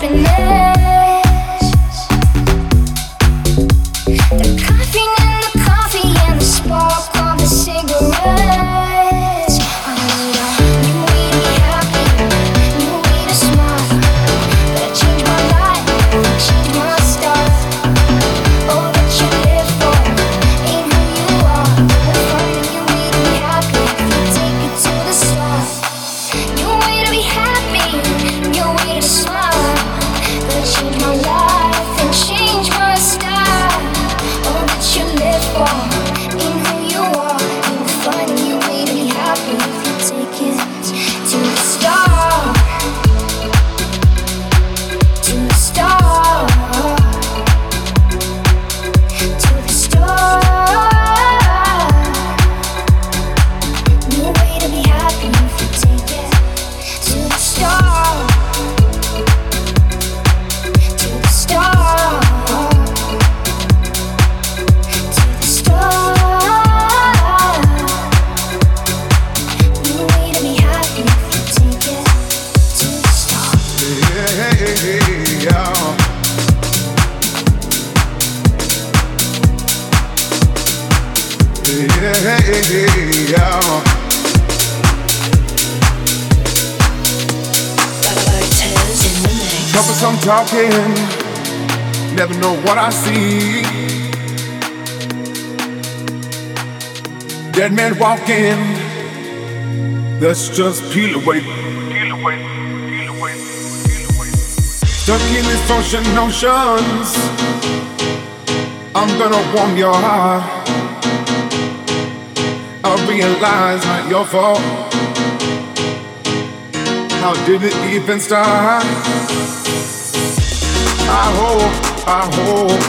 laughing Walking, let's just peel away. Peel away, peel away, peel away. Stuck in these ocean notions, I'm gonna warm your heart. I realize not your fault. How did it even start? I hope, I hope,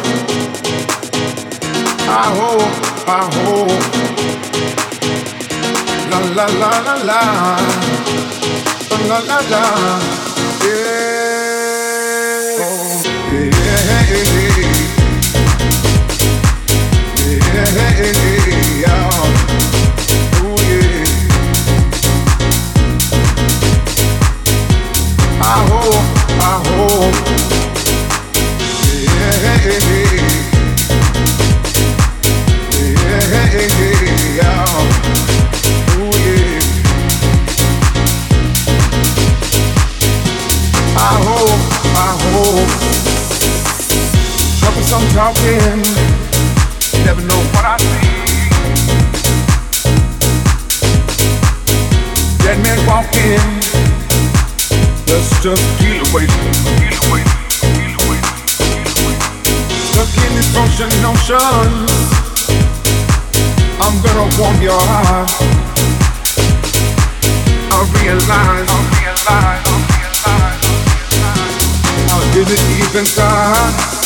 I hope, I hope. La la la la la, la la la, yeah. Oh, yeah, yeah, yeah, yeah. Ooh, yeah. I hope, I hope some talking, never know what I see. Dead man walking, let's just peel away, peel away. Stuck in this ocean notions. I'm gonna warm your heart. I realize, I realize, Did it even start?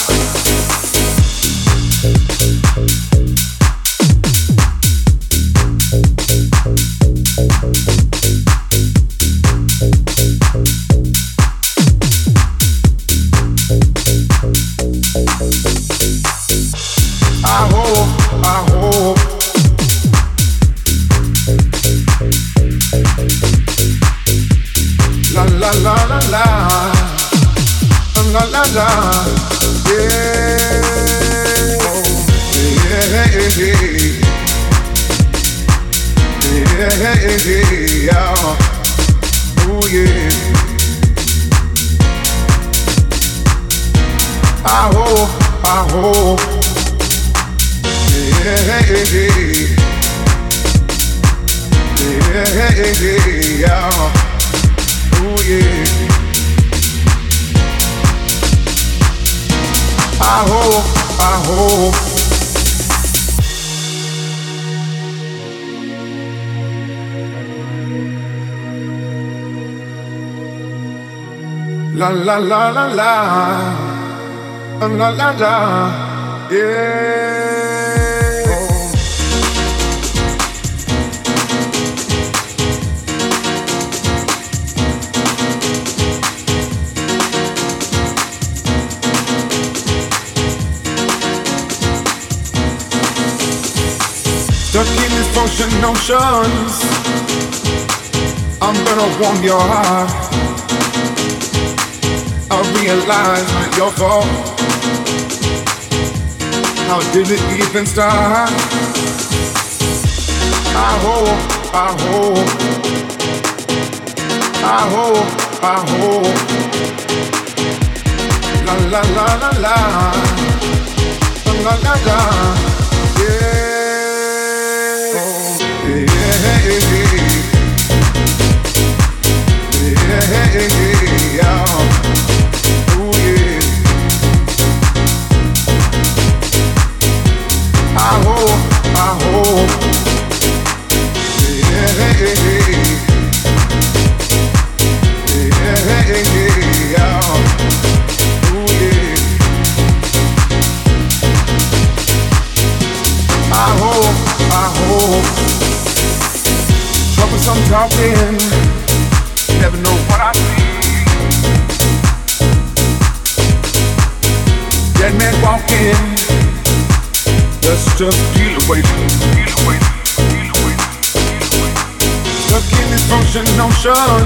La la la la la. La la yeah. In these notions. I'm gonna warm your heart I realize your fault. How did it even start? I hope, I hope, I hope, I hope. La la la la la, la la la, yeah. Oh, yeah, notions.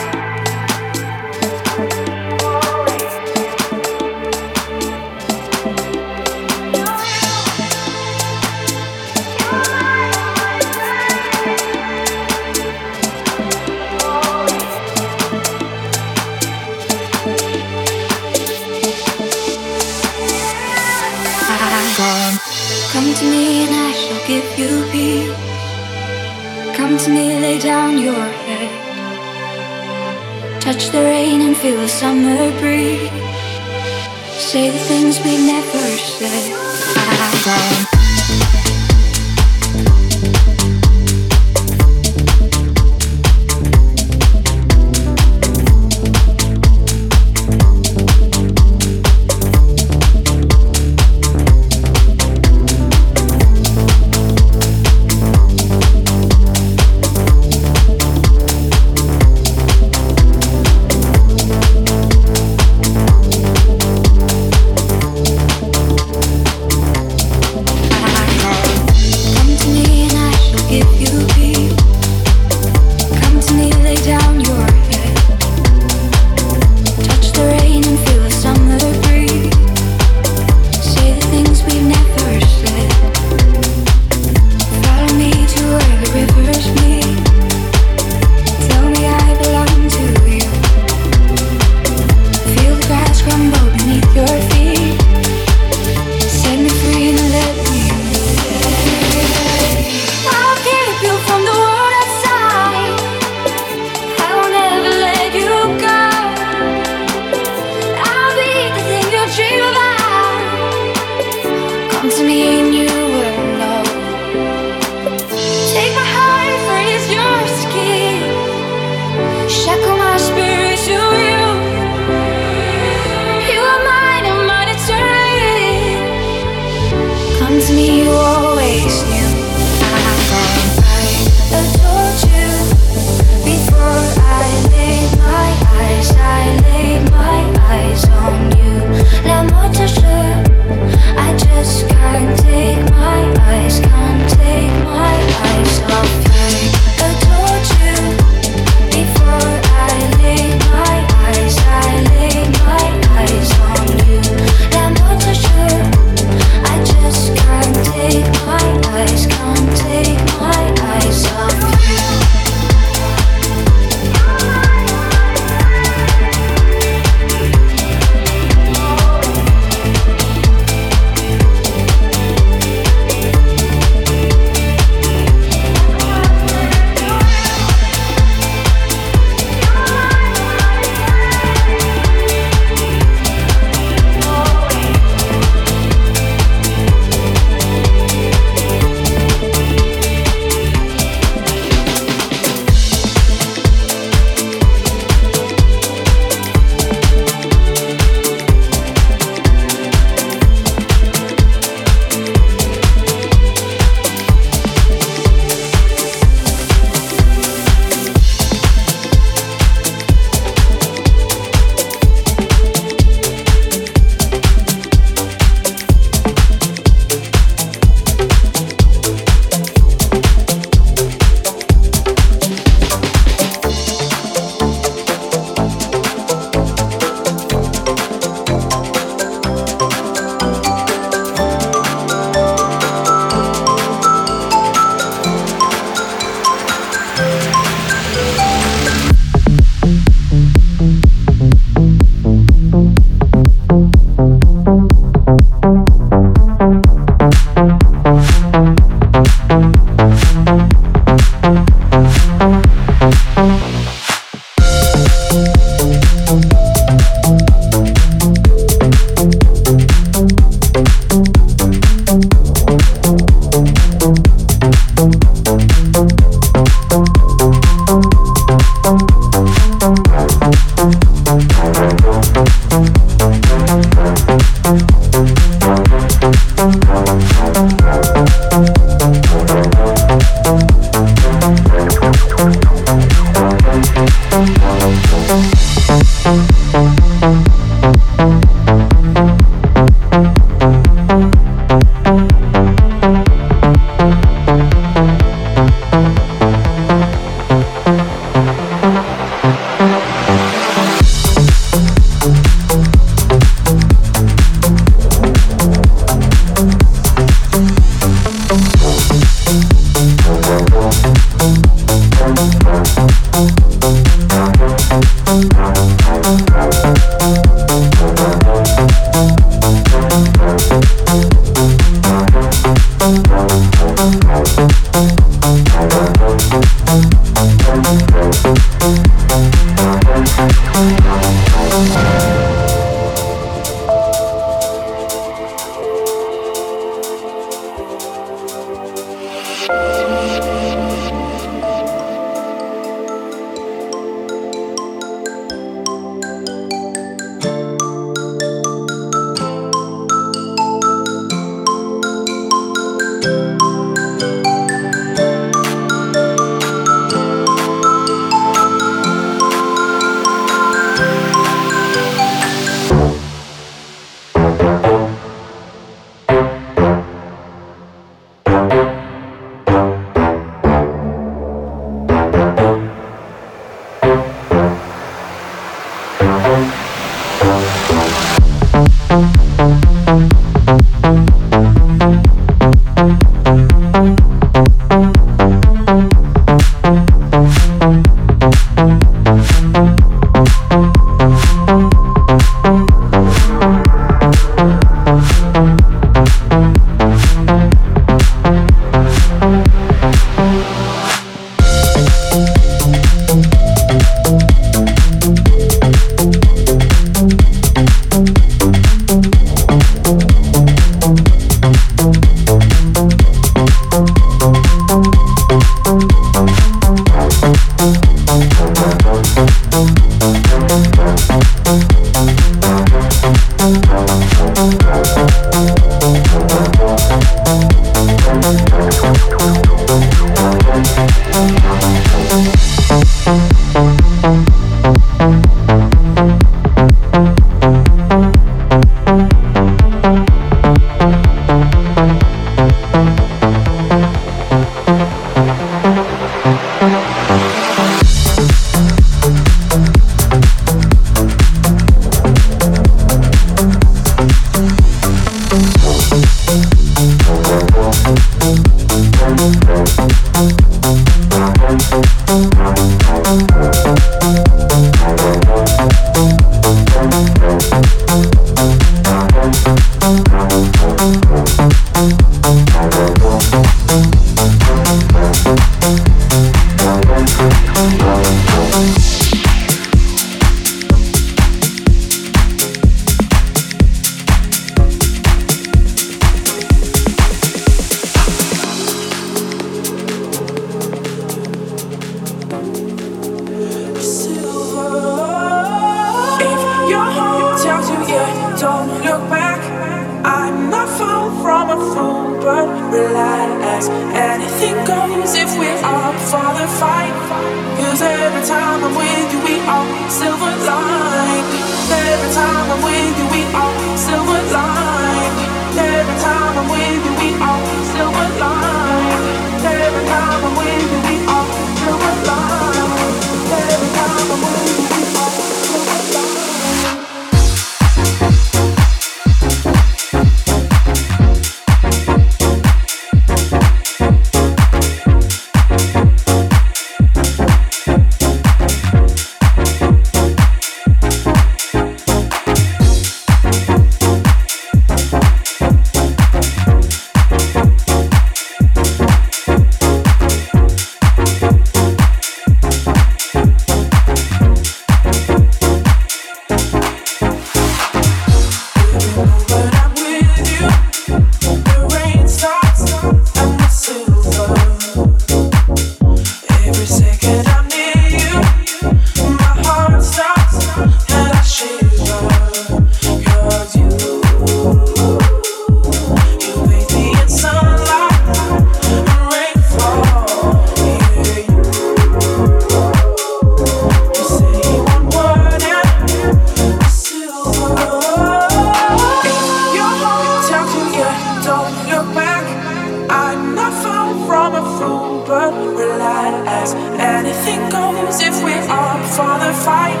but relax. as anything goes if we're up for the fight.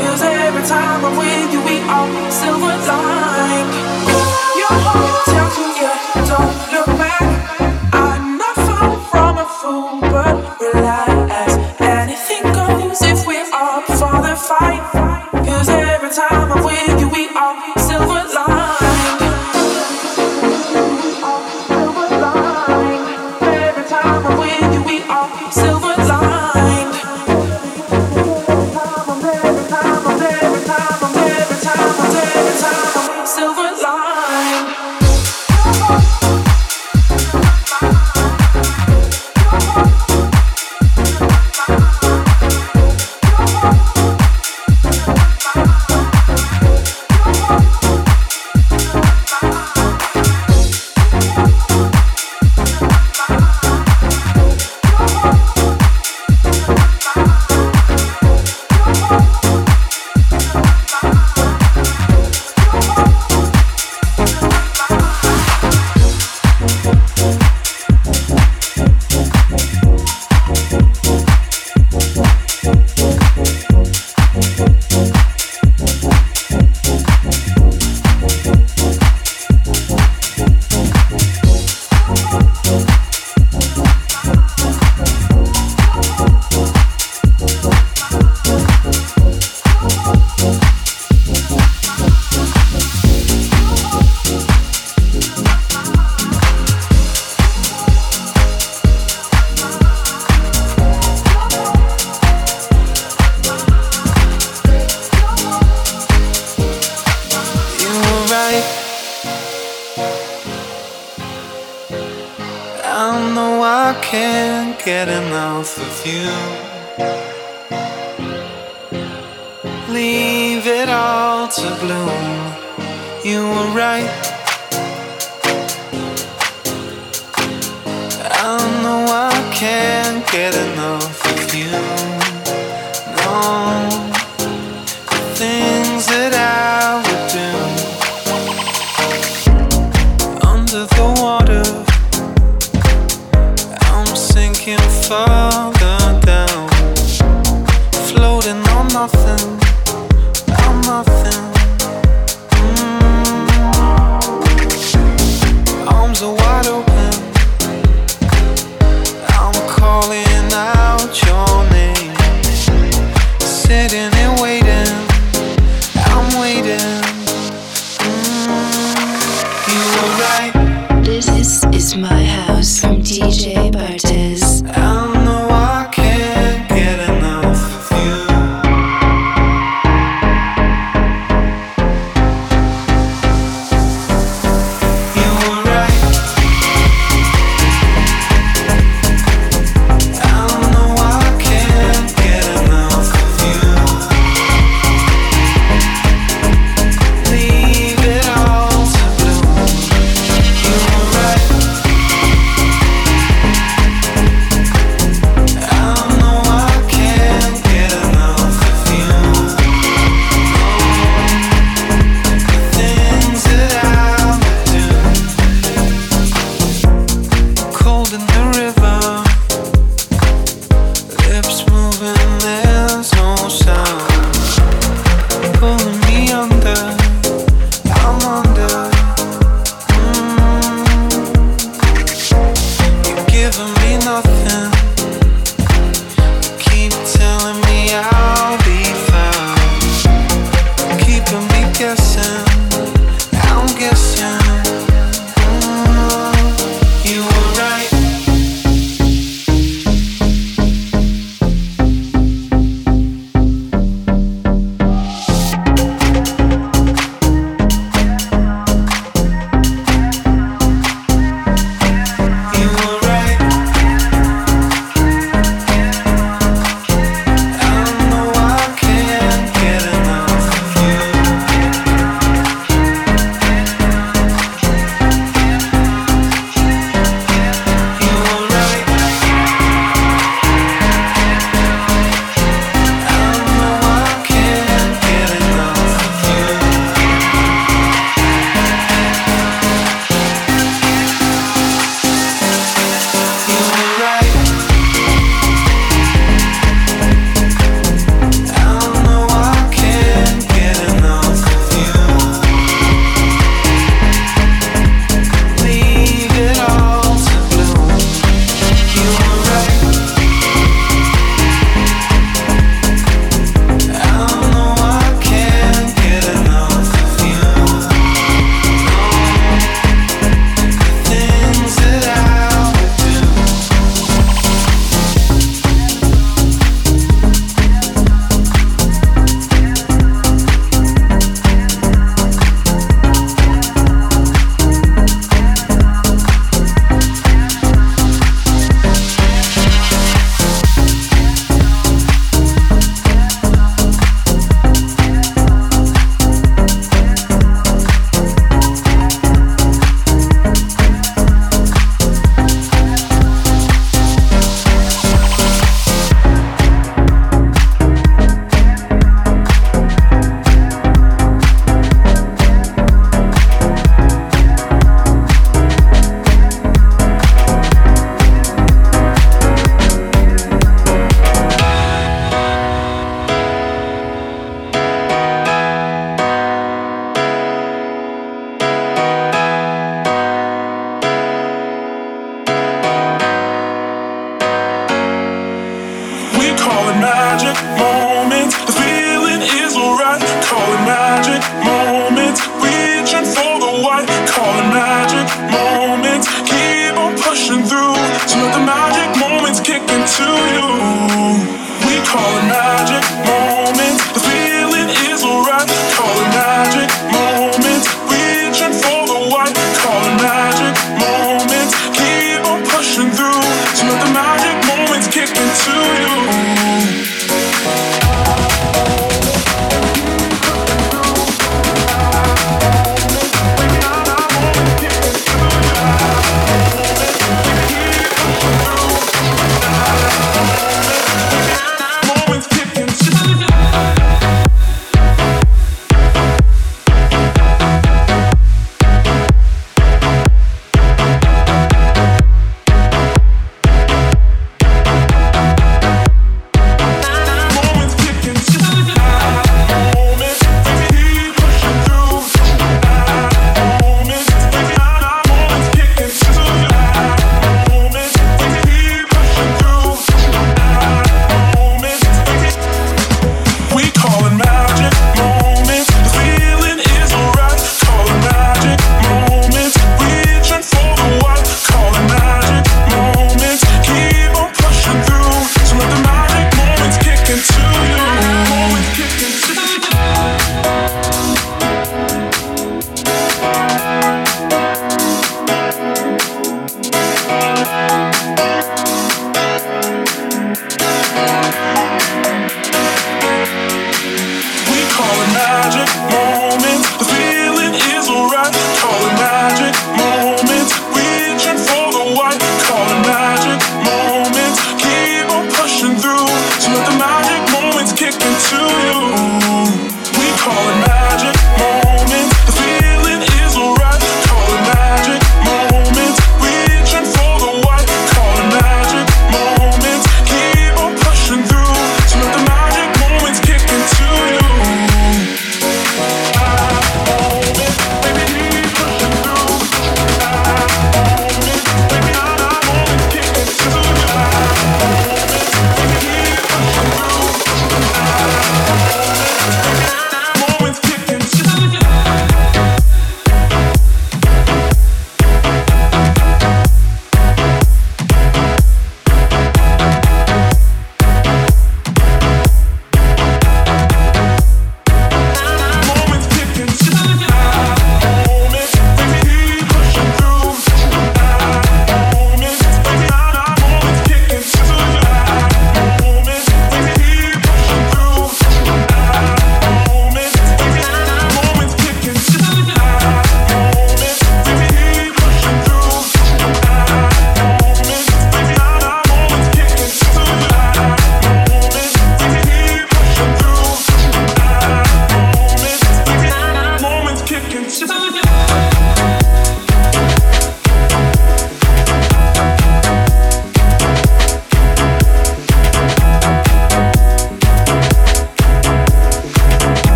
Cause every time I'm with you, we are silver lined. get enough of you. Leave it all to bloom. You were right. I know I can't get enough of you.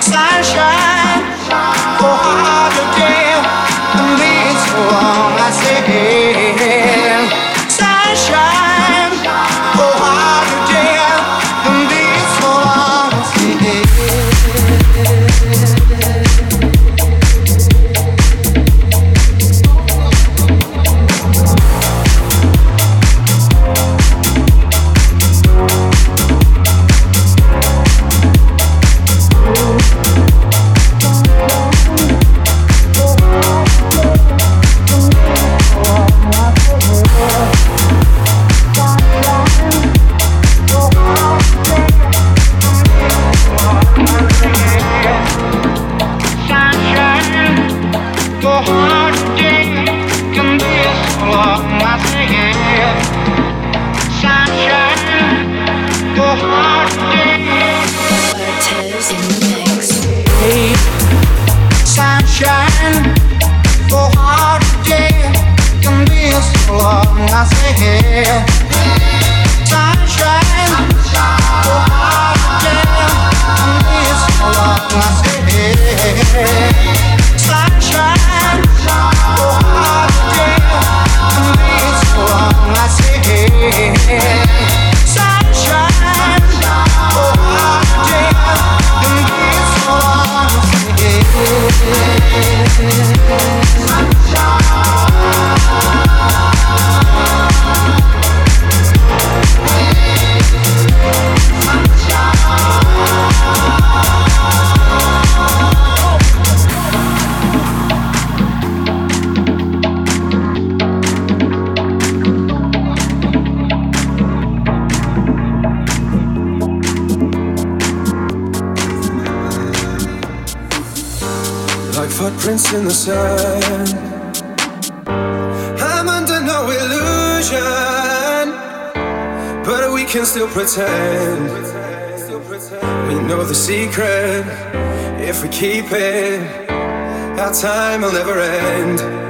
Sunshine sun. I'm under no illusion, but we can still pretend. We know the secret if we keep it. Our time will never end.